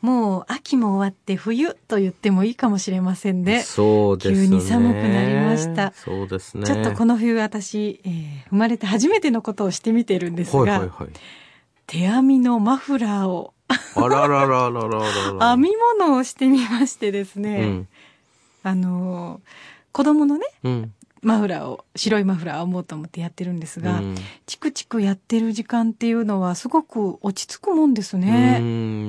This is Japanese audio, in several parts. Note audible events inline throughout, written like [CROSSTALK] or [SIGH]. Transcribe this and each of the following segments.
もう秋も終わって冬と言ってもいいかもしれませんね。そうですね。急に寒くなりました。そうですね。ちょっとこの冬私、えー、生まれて初めてのことをしてみてるんですが、はいはいはい、手編みのマフラーをあらららららら編み物をしてみましてですね、うん、あの子供のね、うん、マフラーを白いマフラーを編もうと思ってやってるんですが、うん、チクチクやってる時間っていうのはすごく落ち着くもんですね。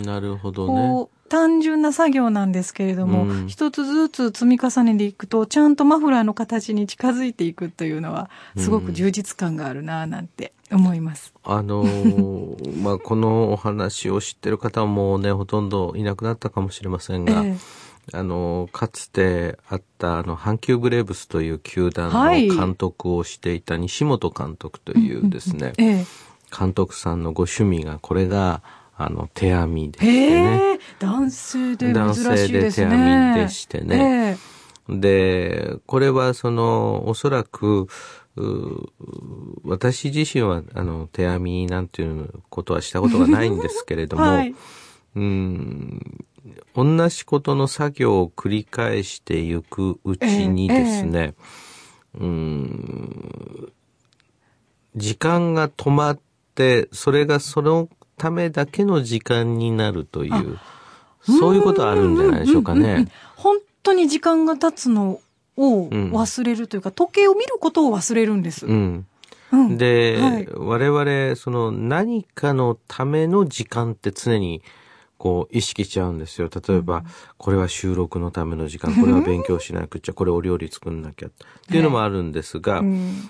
なるほどね。単純な作業なんですけれども、うん、一つずつ積み重ねていくとちゃんとマフラーの形に近づいていくというのはすごく充実感があるななんて思います。うん、あのー、[LAUGHS] まあこのお話を知ってる方もねほとんどいなくなったかもしれませんが。えーあの、かつてあったあの、阪急ブレーブスという球団の監督をしていた西本監督というですね、はいええ、監督さんのご趣味が、これが、あの、手編みでしてね。男性で珍しいですね。男性で手編みでしてね。え、で、これはその、おそらく、私自身はあの手編みなんていうことはしたことがないんですけれども、[LAUGHS] はい、うん同じことの作業を繰り返していくうちにですね、えーえー、うん時間が止まって、それがそのためだけの時間になるという、そういうことあるんじゃないでしょうかね。本当に時間が経つのを忘れるというか、うん、時計を見ることを忘れるんです。うん。で、はい、我々、その何かのための時間って常にこう意識しちゃうんですよ。例えば、これは収録のための時間、これは勉強しなくちゃ、これお料理作んなきゃっていうのもあるんですが、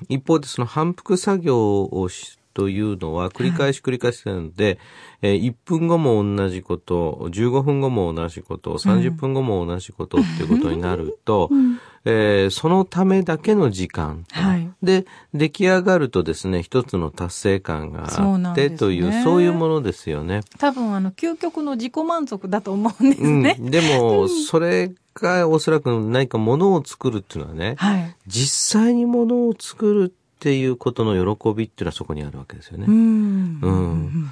一方でその反復作業をしというのは繰り返し繰り返しなので、えー、1分後も同じこと、15分後も同じこと、30分後も同じことっていうことになると、うん、えー、そのためだけの時間、はい、で、出来上がるとですね、一つの達成感があってという、そうね、そういうものですよね。多分、あの、究極の自己満足だと思うんですね。うん、でも、それがおそらく何かものを作るっていうのはね、はい、実際にものを作るっていうことの喜びっていうのはそこにあるわけですよね。うん,、う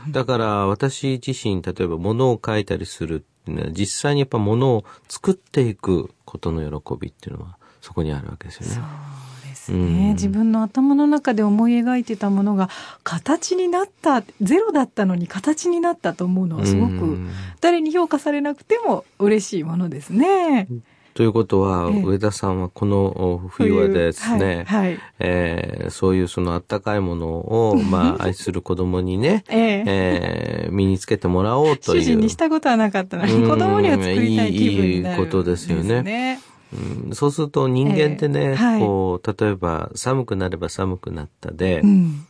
ん。だから私自身、例えば物を書いたりするっていうのは、実際にやっぱ物を作っていくことの喜びっていうのはそこにあるわけですよね。そうですね、うん、自分の頭の中で思い描いてたものが形になったゼロだったのに形になったと思うのはすごく誰に評価されなくても嬉しいものですね。うんということは、え上田さんはこの冬はですね、はいはい、えー、そういうそのあったかいものを、[LAUGHS] まあ、愛する子供にね、ええ。ー、身につけてもらおうという。主人にしたことはなかったのに、子供には作りたい気分になる、いいことですよね。うん、そうすると人間ってね、えーはい、こう、例えば寒くなれば寒くなったで、うん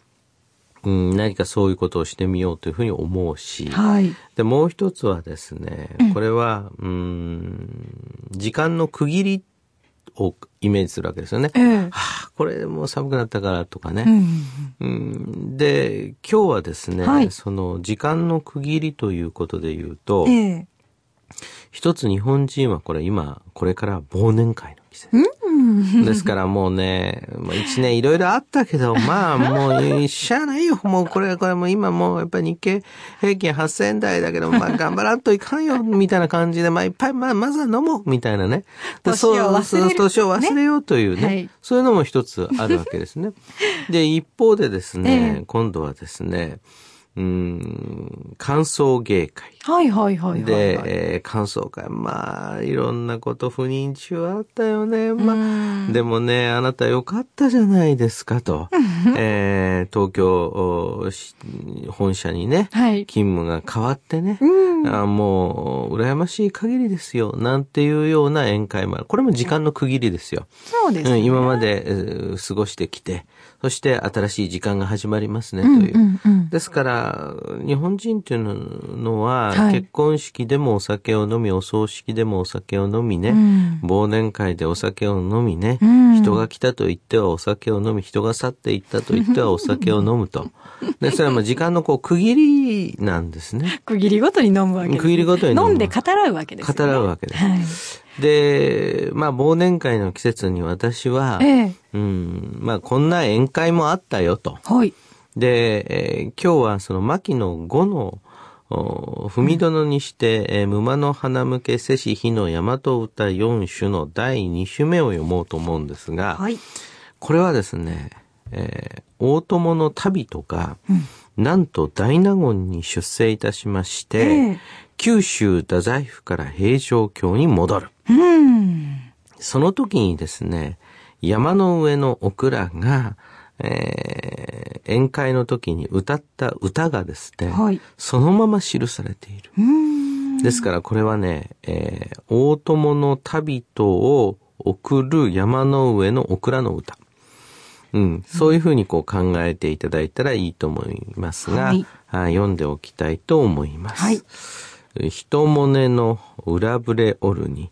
うん、何かそういうことをしてみようというふうに思うし、はい、でもう一つはですね、これは、うん、時間の区切りをイメージするわけですよね。えー、はあ、これもう寒くなったからとかね。うん、うん、で、今日はですね、はい、その時間の区切りということで言うと、えー、一つ日本人はこれ今、これから忘年会の季節。[LAUGHS] ですからもうね、一年いろいろあったけど、まあもう、しゃあないよ。[LAUGHS] もうこれ、これも今もうやっぱり日経平均8000円台だけど、まあ頑張らんといかんよ、みたいな感じで、まあいっぱい、まあまずは飲もう、みたいなね。年を忘れる。年を忘れようというね。はい、そういうのも一つあるわけですね。[LAUGHS] で、一方でですね、えー、今度はですね、うん、感想芸会。はいはいはいはい、はい、で、えー、感想会。まあ、いろんなこと、不妊中あったよね。まあ、でもね、あなたよかったじゃないですかと。えー、東京本社にね、はい、勤務が変わってね、あもう、羨ましい限りですよ。なんていうような宴会もある。これも時間の区切りですよ。そうですね。今まで、えー、過ごしてきて、そして新しい時間が始まりますねという。うんうんうん、ですから、日本人っていうのは、はい、結婚式でもお酒を飲み、お葬式でもお酒を飲みね、うん、忘年会でお酒を飲みね、うん、人が来たと言ってはお酒を飲み、人が去っていったと言ってはお酒を飲むと。で、それはもう時間のこう区切りなんですね。区切りごとに飲むわけです、ね。区切りごとに飲んで語らうわけです、ね、語らうわけです。はいで、まあ忘年会の季節に私は、ええ、うん、まあこんな宴会もあったよと。はい。で、えー、今日はその牧野五の踏み殿にして、えー、馬の花向け瀬氏火の大和歌四種の第二種目を読もうと思うんですが、はい、これはですね、えー、大友の旅とか、うん、なんと大納言に出世いたしまして、えー、九州太宰府から平城京に戻る。うん、その時にですね、山の上のオクラが、えー、宴会の時に歌った歌がですね、はい、そのまま記されている。ですからこれはね、えー、大友の旅人を送る山の上のオクラの歌。うん、そういうふうにこう考えていただいたらいいと思いますが、はい、読んでおきたいと思います。はい。人もねの裏ぶれおるに、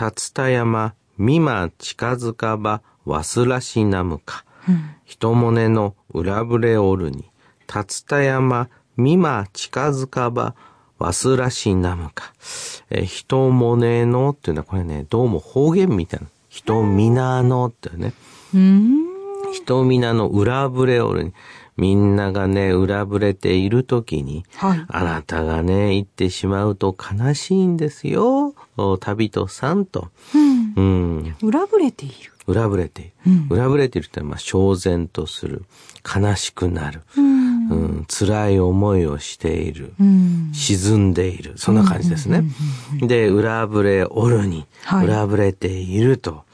竜田山、美馬近づかば、わすらしなむか。うん、人もねの裏ぶれおるに、竜田山、美馬近づかば、わすらしなむか。え、人もねのっていうのはこれね、どうも方言みたいな。人みなのってね。人みなの裏ぶれおるに。みんながね、裏ぶれている時に、はい、あなたがね、行ってしまうと悲しいんですよ。旅人さんと。うん。うん、裏ぶれている。裏ぶれている。うん、裏ぶれているってのは、まあ、焦然とする。悲しくなる。うん、うん、辛い思いをしている。うん、沈んでいる。そんな感じですね。で、裏ぶれおるに、はい、裏ぶれていると。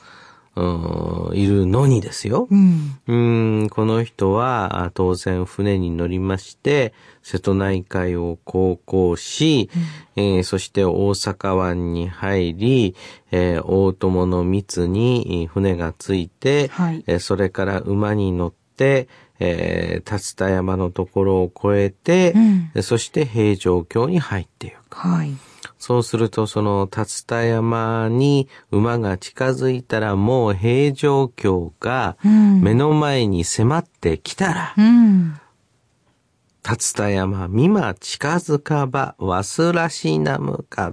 いるのにですよ。うん、うんこの人は当然船に乗りまして、瀬戸内海を航行し、うん、えー、そして大阪湾に入り、えー、大友の密に船がついて、はい、えー、それから馬に乗って、えー、竜田山のところを越えて、うん、そして平城京に入っていく。はいそうすると、その、竜田山に馬が近づいたら、もう平城京が目の前に迫ってきたら、うん、竜田山、美馬近づかば、忘らしなむか。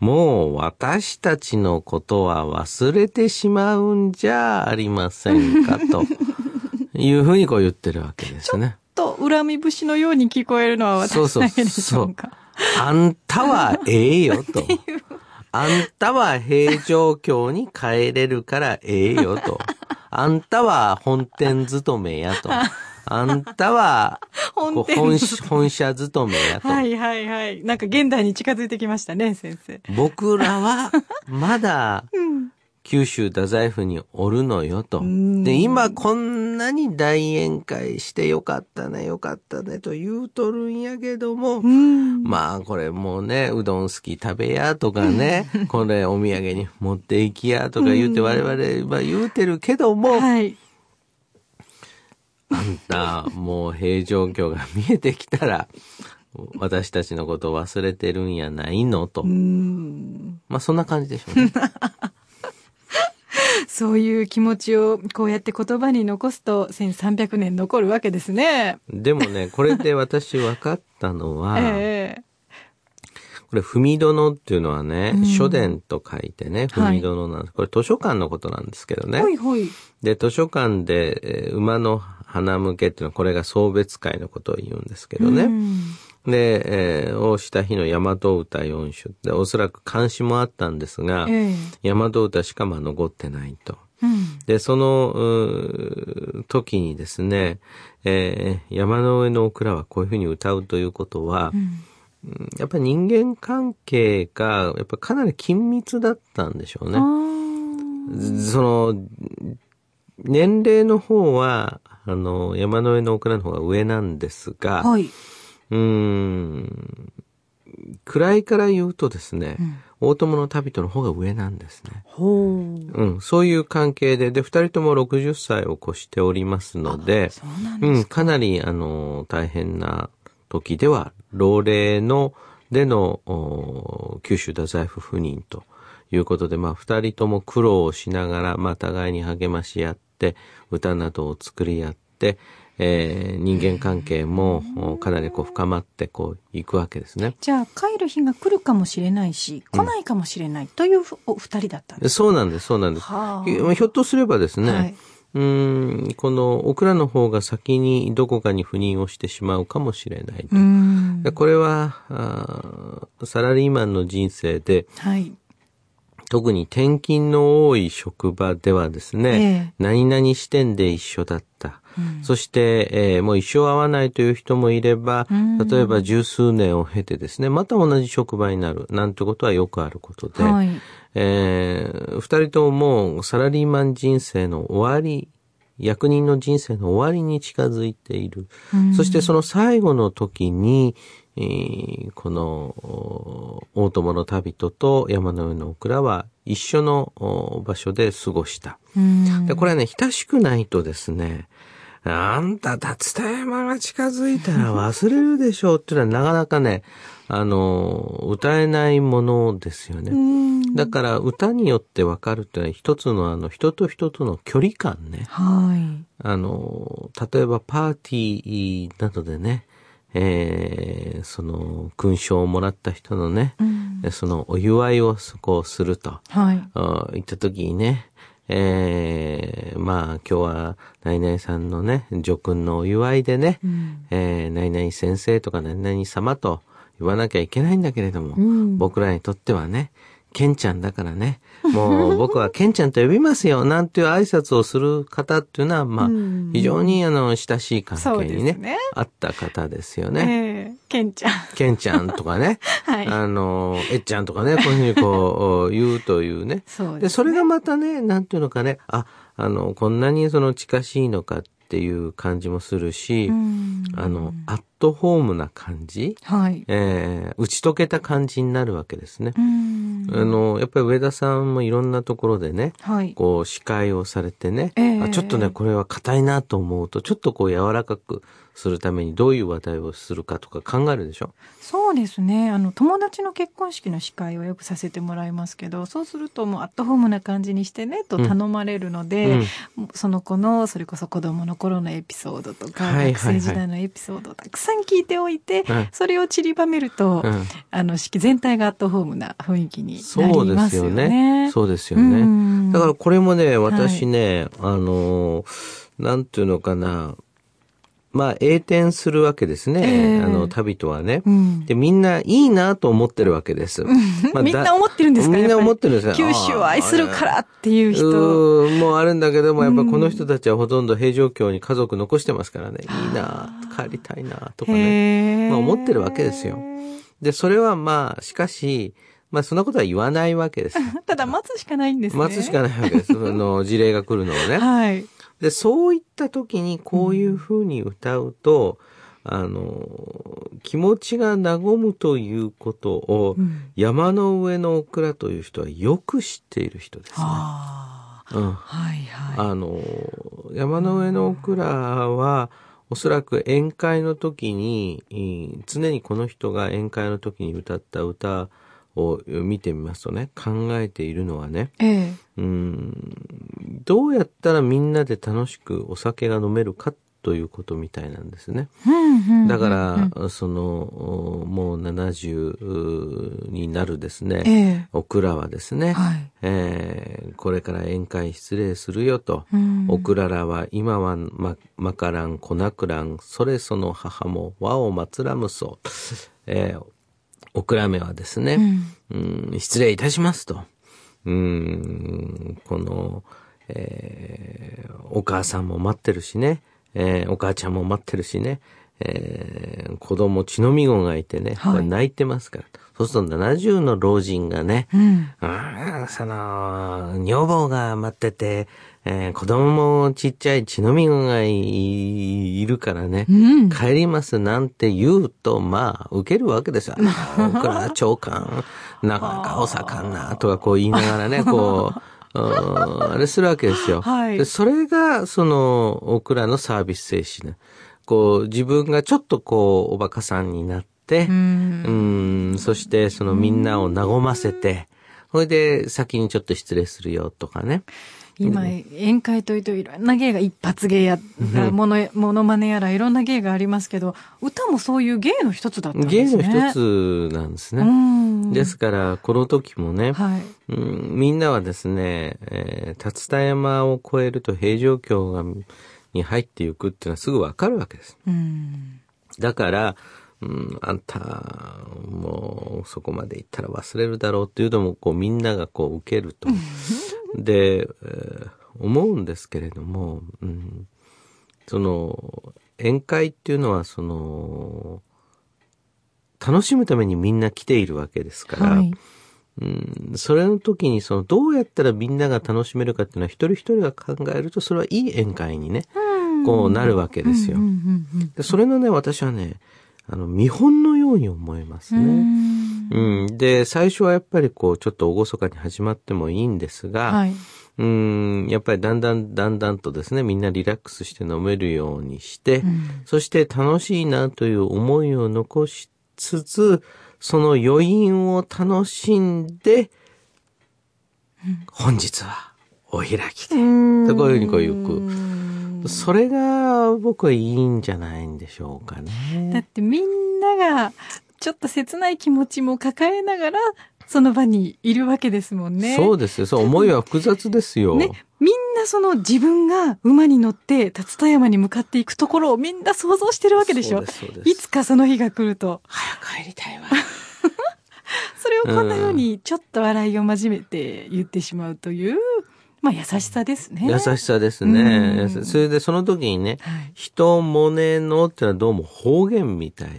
もう私たちのことは忘れてしまうんじゃありませんか、と [LAUGHS] いうふうにこう言ってるわけですね。ちょっと恨み節のように聞こえるのは私だけでしょうか。そうそうそうあんたはええよと。あんたは平城京に帰れるからええよと。あんたは本店勤めやと。あんたは [LAUGHS] 本本社勤めやと。はいはいはい。なんか現代に近づいてきましたね、先生。僕らはまだ九州太宰府におるのよと。で、今こんなに大宴会してよかったね、よかったねと言うとるんやけども、まあこれもうね、うどん好き食べやとかね、[LAUGHS] これお土産に持っていきやとか言うて我々は言うてるけども、はい、あんた、もう平城京が見えてきたら、私たちのことを忘れてるんやないのと。まあそんな感じでしょうね。[LAUGHS] そういう気持ちをこうやって言葉に残すと1300年残るわけですね。でもね、これで私分かったのは、[LAUGHS] えーこれ、踏み殿っていうのはね、うん、書殿と書いてね、踏み殿なんです、はい、これ図書館のことなんですけどね。はいはい。で、図書館で、えー、馬の花向けっていうのは、これが送別会のことを言うんですけどね。うんで、えー、大下日の大和歌四種で、おそらく監視もあったんですが、えー、大和歌しかまあ残ってないと。うん、で、その、時にですね、えー、山の上のオクラはこういうふうに歌うということは、うん、やっぱり人間関係が、やっぱかなり緊密だったんでしょうね。その、年齢の方は、あの、山の上のオクラの方が上なんですが、はいうん、位から言うとですね、うん、大友の旅人の方が上なんですね。う。ん、そういう関係で、で、二人とも60歳を越しておりますので、うん、か。なり、あの、大変な時では、老齢の、での、九州太宰府赴任ということで、まあ、二人とも苦労をしながら、まあ、互いに励まし合って、歌などを作り合って、えー、人間関係もかなりこう深まってこういくわけですね。じゃあ帰る日が来るかもしれないし、来ないかもしれないというお二人だったんです、そうなんです、そうなんです。ひょっとすればですね、はい、うんこのオクラの方が先にどこかに赴任をしてしまうかもしれないと。これはサラリーマンの人生で、はい、特に転勤の多い職場ではですね、ええ、何々視点で一緒だった。うん、そして、えー、もう一生会わないという人もいれば、例えば十数年を経てですね、また同じ職場になる、なんてことはよくあることで、はい、えー、二人とももうサラリーマン人生の終わり、役人の人生の終わりに近づいている。そしてその最後の時に、えー、この大友の旅人と山の上のオクラは一緒の場所で過ごした。でこれはね、親しくないとですね、あんた、竜田山が近づいたら忘れるでしょうっていうのはなかなかね、あの、歌えないものですよね。だから歌によってわかるってのは一つのあの人と人との距離感ね。はい。あの、例えばパーティーなどでね、えー、その勲章をもらった人のね、うん、そのお祝いをこうすると、はい、言った時にね、えー、まあ今日は何々さんのね、叙勲のお祝いでね、うん、えー、何々先生とか何々様と言わなきゃいけないんだけれども、うん、僕らにとってはね、ケンちゃんだからね、もう僕はケンちゃんと呼びますよ、なんていう挨拶をする方っていうのは、まあ、非常にあの、親しい関係にね、ね。あった方ですよね。えー、ケンちゃん。ケンちゃんとかね、[LAUGHS] はい、あの、えっちゃんとかね、こういうふうにこう、[LAUGHS] 言うというね。そうです、ね、で、それがまたね、なんていうのかね、あ、あの、こんなにその近しいのかっていう感じもするし、あの、アットホームな感じ、はい、えー、打ち解けた感じになるわけですね。あの、やっぱり上田さんもいろんなところでね、はい、こう司会をされてね、えー、あちょっとね、これは硬いなと思うと、ちょっとこう柔らかくするためにどういう話題をするかとか考えるでしょ？そうですね。あの、友達の結婚式の司会はよくさせてもらいますけど、そうするともうアットホームな感じにしてね、と頼まれるので、うん、その子の、それこそ子供の頃のエピソードとか、はいはいはい、学生時代のエピソードをたくさん聞いておいて、それを散りばめると、うん、あの、式全体がアットホームな雰囲気になりますよね。そうですよね。ね。だからこれもね、私ね、はい、あの、なんていうのかな、まあ、栄転するわけですね。えー、あの、旅とはね、うん、で、みんないいなと思ってるわけです。まあ、みんな思ってるんですかみんな思ってるんですよ。九州を愛するからっていう人。うもうあるんだけども、やっぱこの人たちはほとんど平城京に家族残してますからね。いいな帰りたいなとかね。まあ、思ってるわけですよ。で、それはまあ、しかし、まあ、そんなことは言わないわけです。[LAUGHS] ただ、待つしかないんですね。待つしかないわけです。その、事例が来るのをね。[LAUGHS] はい。で、そういった時にこういうふうに歌うと、うん、あの、気持ちが和むということを、うん、山の上のオクラという人はよく知っている人ですね。うん、はいはい。あの、山の上のオクラは、おそらく宴会の時に、常にこの人が宴会の時に歌った歌を見てみますとね、考えているのはね、ええ、うんどうやったらみんなで楽しくお酒が飲めるかということみたいなんですね。だから、その、もう70になるですね、ええ、オクラはですね、はい、えー、これから宴会失礼するよと、オクラらは今はま、まからん、こなくらん、それその母も和をまつらむそう。えーオクラメはですね、うん、うん失礼いたしますと。うん、この、えー、お母さんも待ってるしね、えー、お母ちゃんも待ってるしね、えー、子供、血のみ子がいてね、はい、泣いてますから。そうすると70の老人がね、うん、その、女房が待ってて、えー、子供もちっちゃい血のみ子がいるからね、うん、帰りますなんて言うと、まあ、受けるわけですよ。僕ら長官、なかなかお盛んな、とかこう言いながらね、[LAUGHS] こう、あれするわけですよ。はい、でそれが、その、僕らのサービス精神ね。こう、自分がちょっとこう、おバカさんになって、うん、ん、そしてそのみんなを和ませて、それで先にちょっと失礼するよとかね。今、宴会というといろんな芸が一発芸や、もの、ものまねやらいろんな芸がありますけど、歌もそういう芸の一つだったんですね。芸の一つなんですね。ですから、この時もね、はいうん、みんなはですね、えー、竜田山を越えると平城京が、に入っていくっていうのはすぐわかるわけです。だから、うん、あんた、もうそこまで行ったら忘れるだろうっていうのも、こうみんながこう受けると。で、えー、思うんですけれども、うん、その、宴会っていうのは、その、楽しむためにみんな来ているわけですから、はい、うん、それの時にそのどうやったらみんなが楽しめるかっていうのは一人一人が考えるとそれはいい宴会にね、こうなるわけですよ。でそれのね、私はね、あの、見本のように思いますね。うん、で、最初はやっぱりこう、ちょっと厳かに始まってもいいんですが、はい、うん、やっぱりだんだんだんだんとですね、みんなリラックスして飲めるようにして、うん、そして楽しいなという思いを残しつつ、その余韻を楽しんで、うん、本日はお開きで、とこういうふうにこう行く。それが僕はいいんじゃないんでしょうかね。だってみんながちょっと切ない気持ちも抱えながら、その場にいるわけですもんね。そうですよ。そう、思いは複雑ですよ。ね。みんなその自分が馬に乗って竜田山に向かっていくところをみんな想像してるわけでしょ。いつかその日が来ると。早く帰りたいわ。[LAUGHS] それをこんなようにちょっと笑いを交めて言ってしまうという、まあ優しさですね。優しさですね。それでその時にね、はい、人もねのってのはどうも方言みたいで、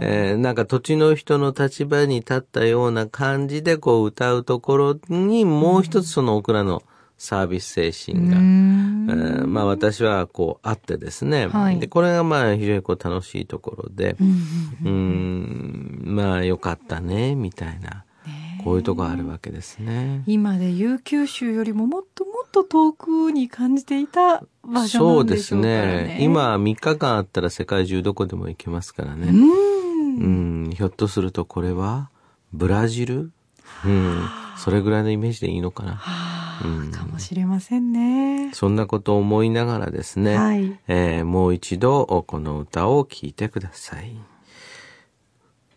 えー、なんか土地の人の立場に立ったような感じでこう歌うところにもう一つそのオクラのサービス精神が、えー、まあ私はこうあってですね、はい、でこれがまあ非常にこう楽しいところで、うん、まあよかったねみたいな。こういうとこあるわけですね。今でいう九州よりももっともっと遠くに感じていた場所なんでしょうか、ね、そうですね。今3日間あったら世界中どこでも行けますからね。うん。ひょっとするとこれはブラジル？うん。それぐらいのイメージでいいのかな。うん、かもしれませんね。そんなことを思いながらですね、はい、えー、もう一度この歌を聴いてください。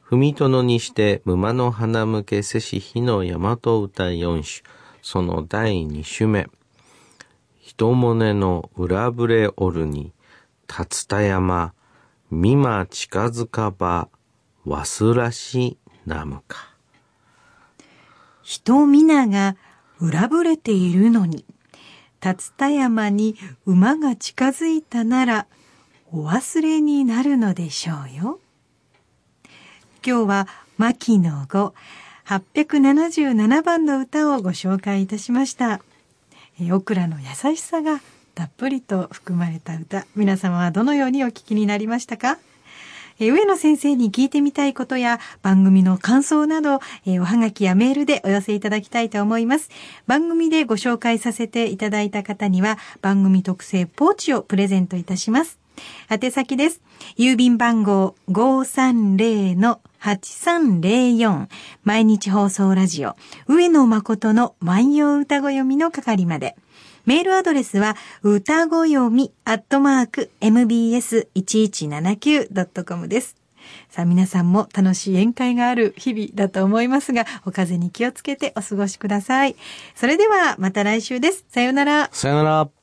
踏殿にして馬の花向けせし日の大和歌四首、その第二首目。人もねの裏ぶれおるに、竜田山、美馬近づかば、わすらしなむか。人皆が裏ぶれているのに、竜田山に馬が近づいたなら、お忘れになるのでしょうよ。今日は牧野語877番の歌をご紹介いたしました。えオクラの優しさがたっぷりと含まれた歌、皆様はどのようにお聞きになりましたか？上野先生に聞いてみたいことや番組の感想など、えおはがきやメールでお寄せいただきたいと思います。番組でご紹介させていただいた方には番組特製ポーチをプレゼントいたします。宛先です。郵便番号530-8304毎日放送ラジオ上野誠の万葉歌子読みの係まで。メールアドレスは、歌ご読みアットマーク mbs1179.com です。さあ皆さんも楽しい宴会がある日々だと思いますが、お風邪に気をつけてお過ごしください。それではまた来週です。さようなら。さようなら。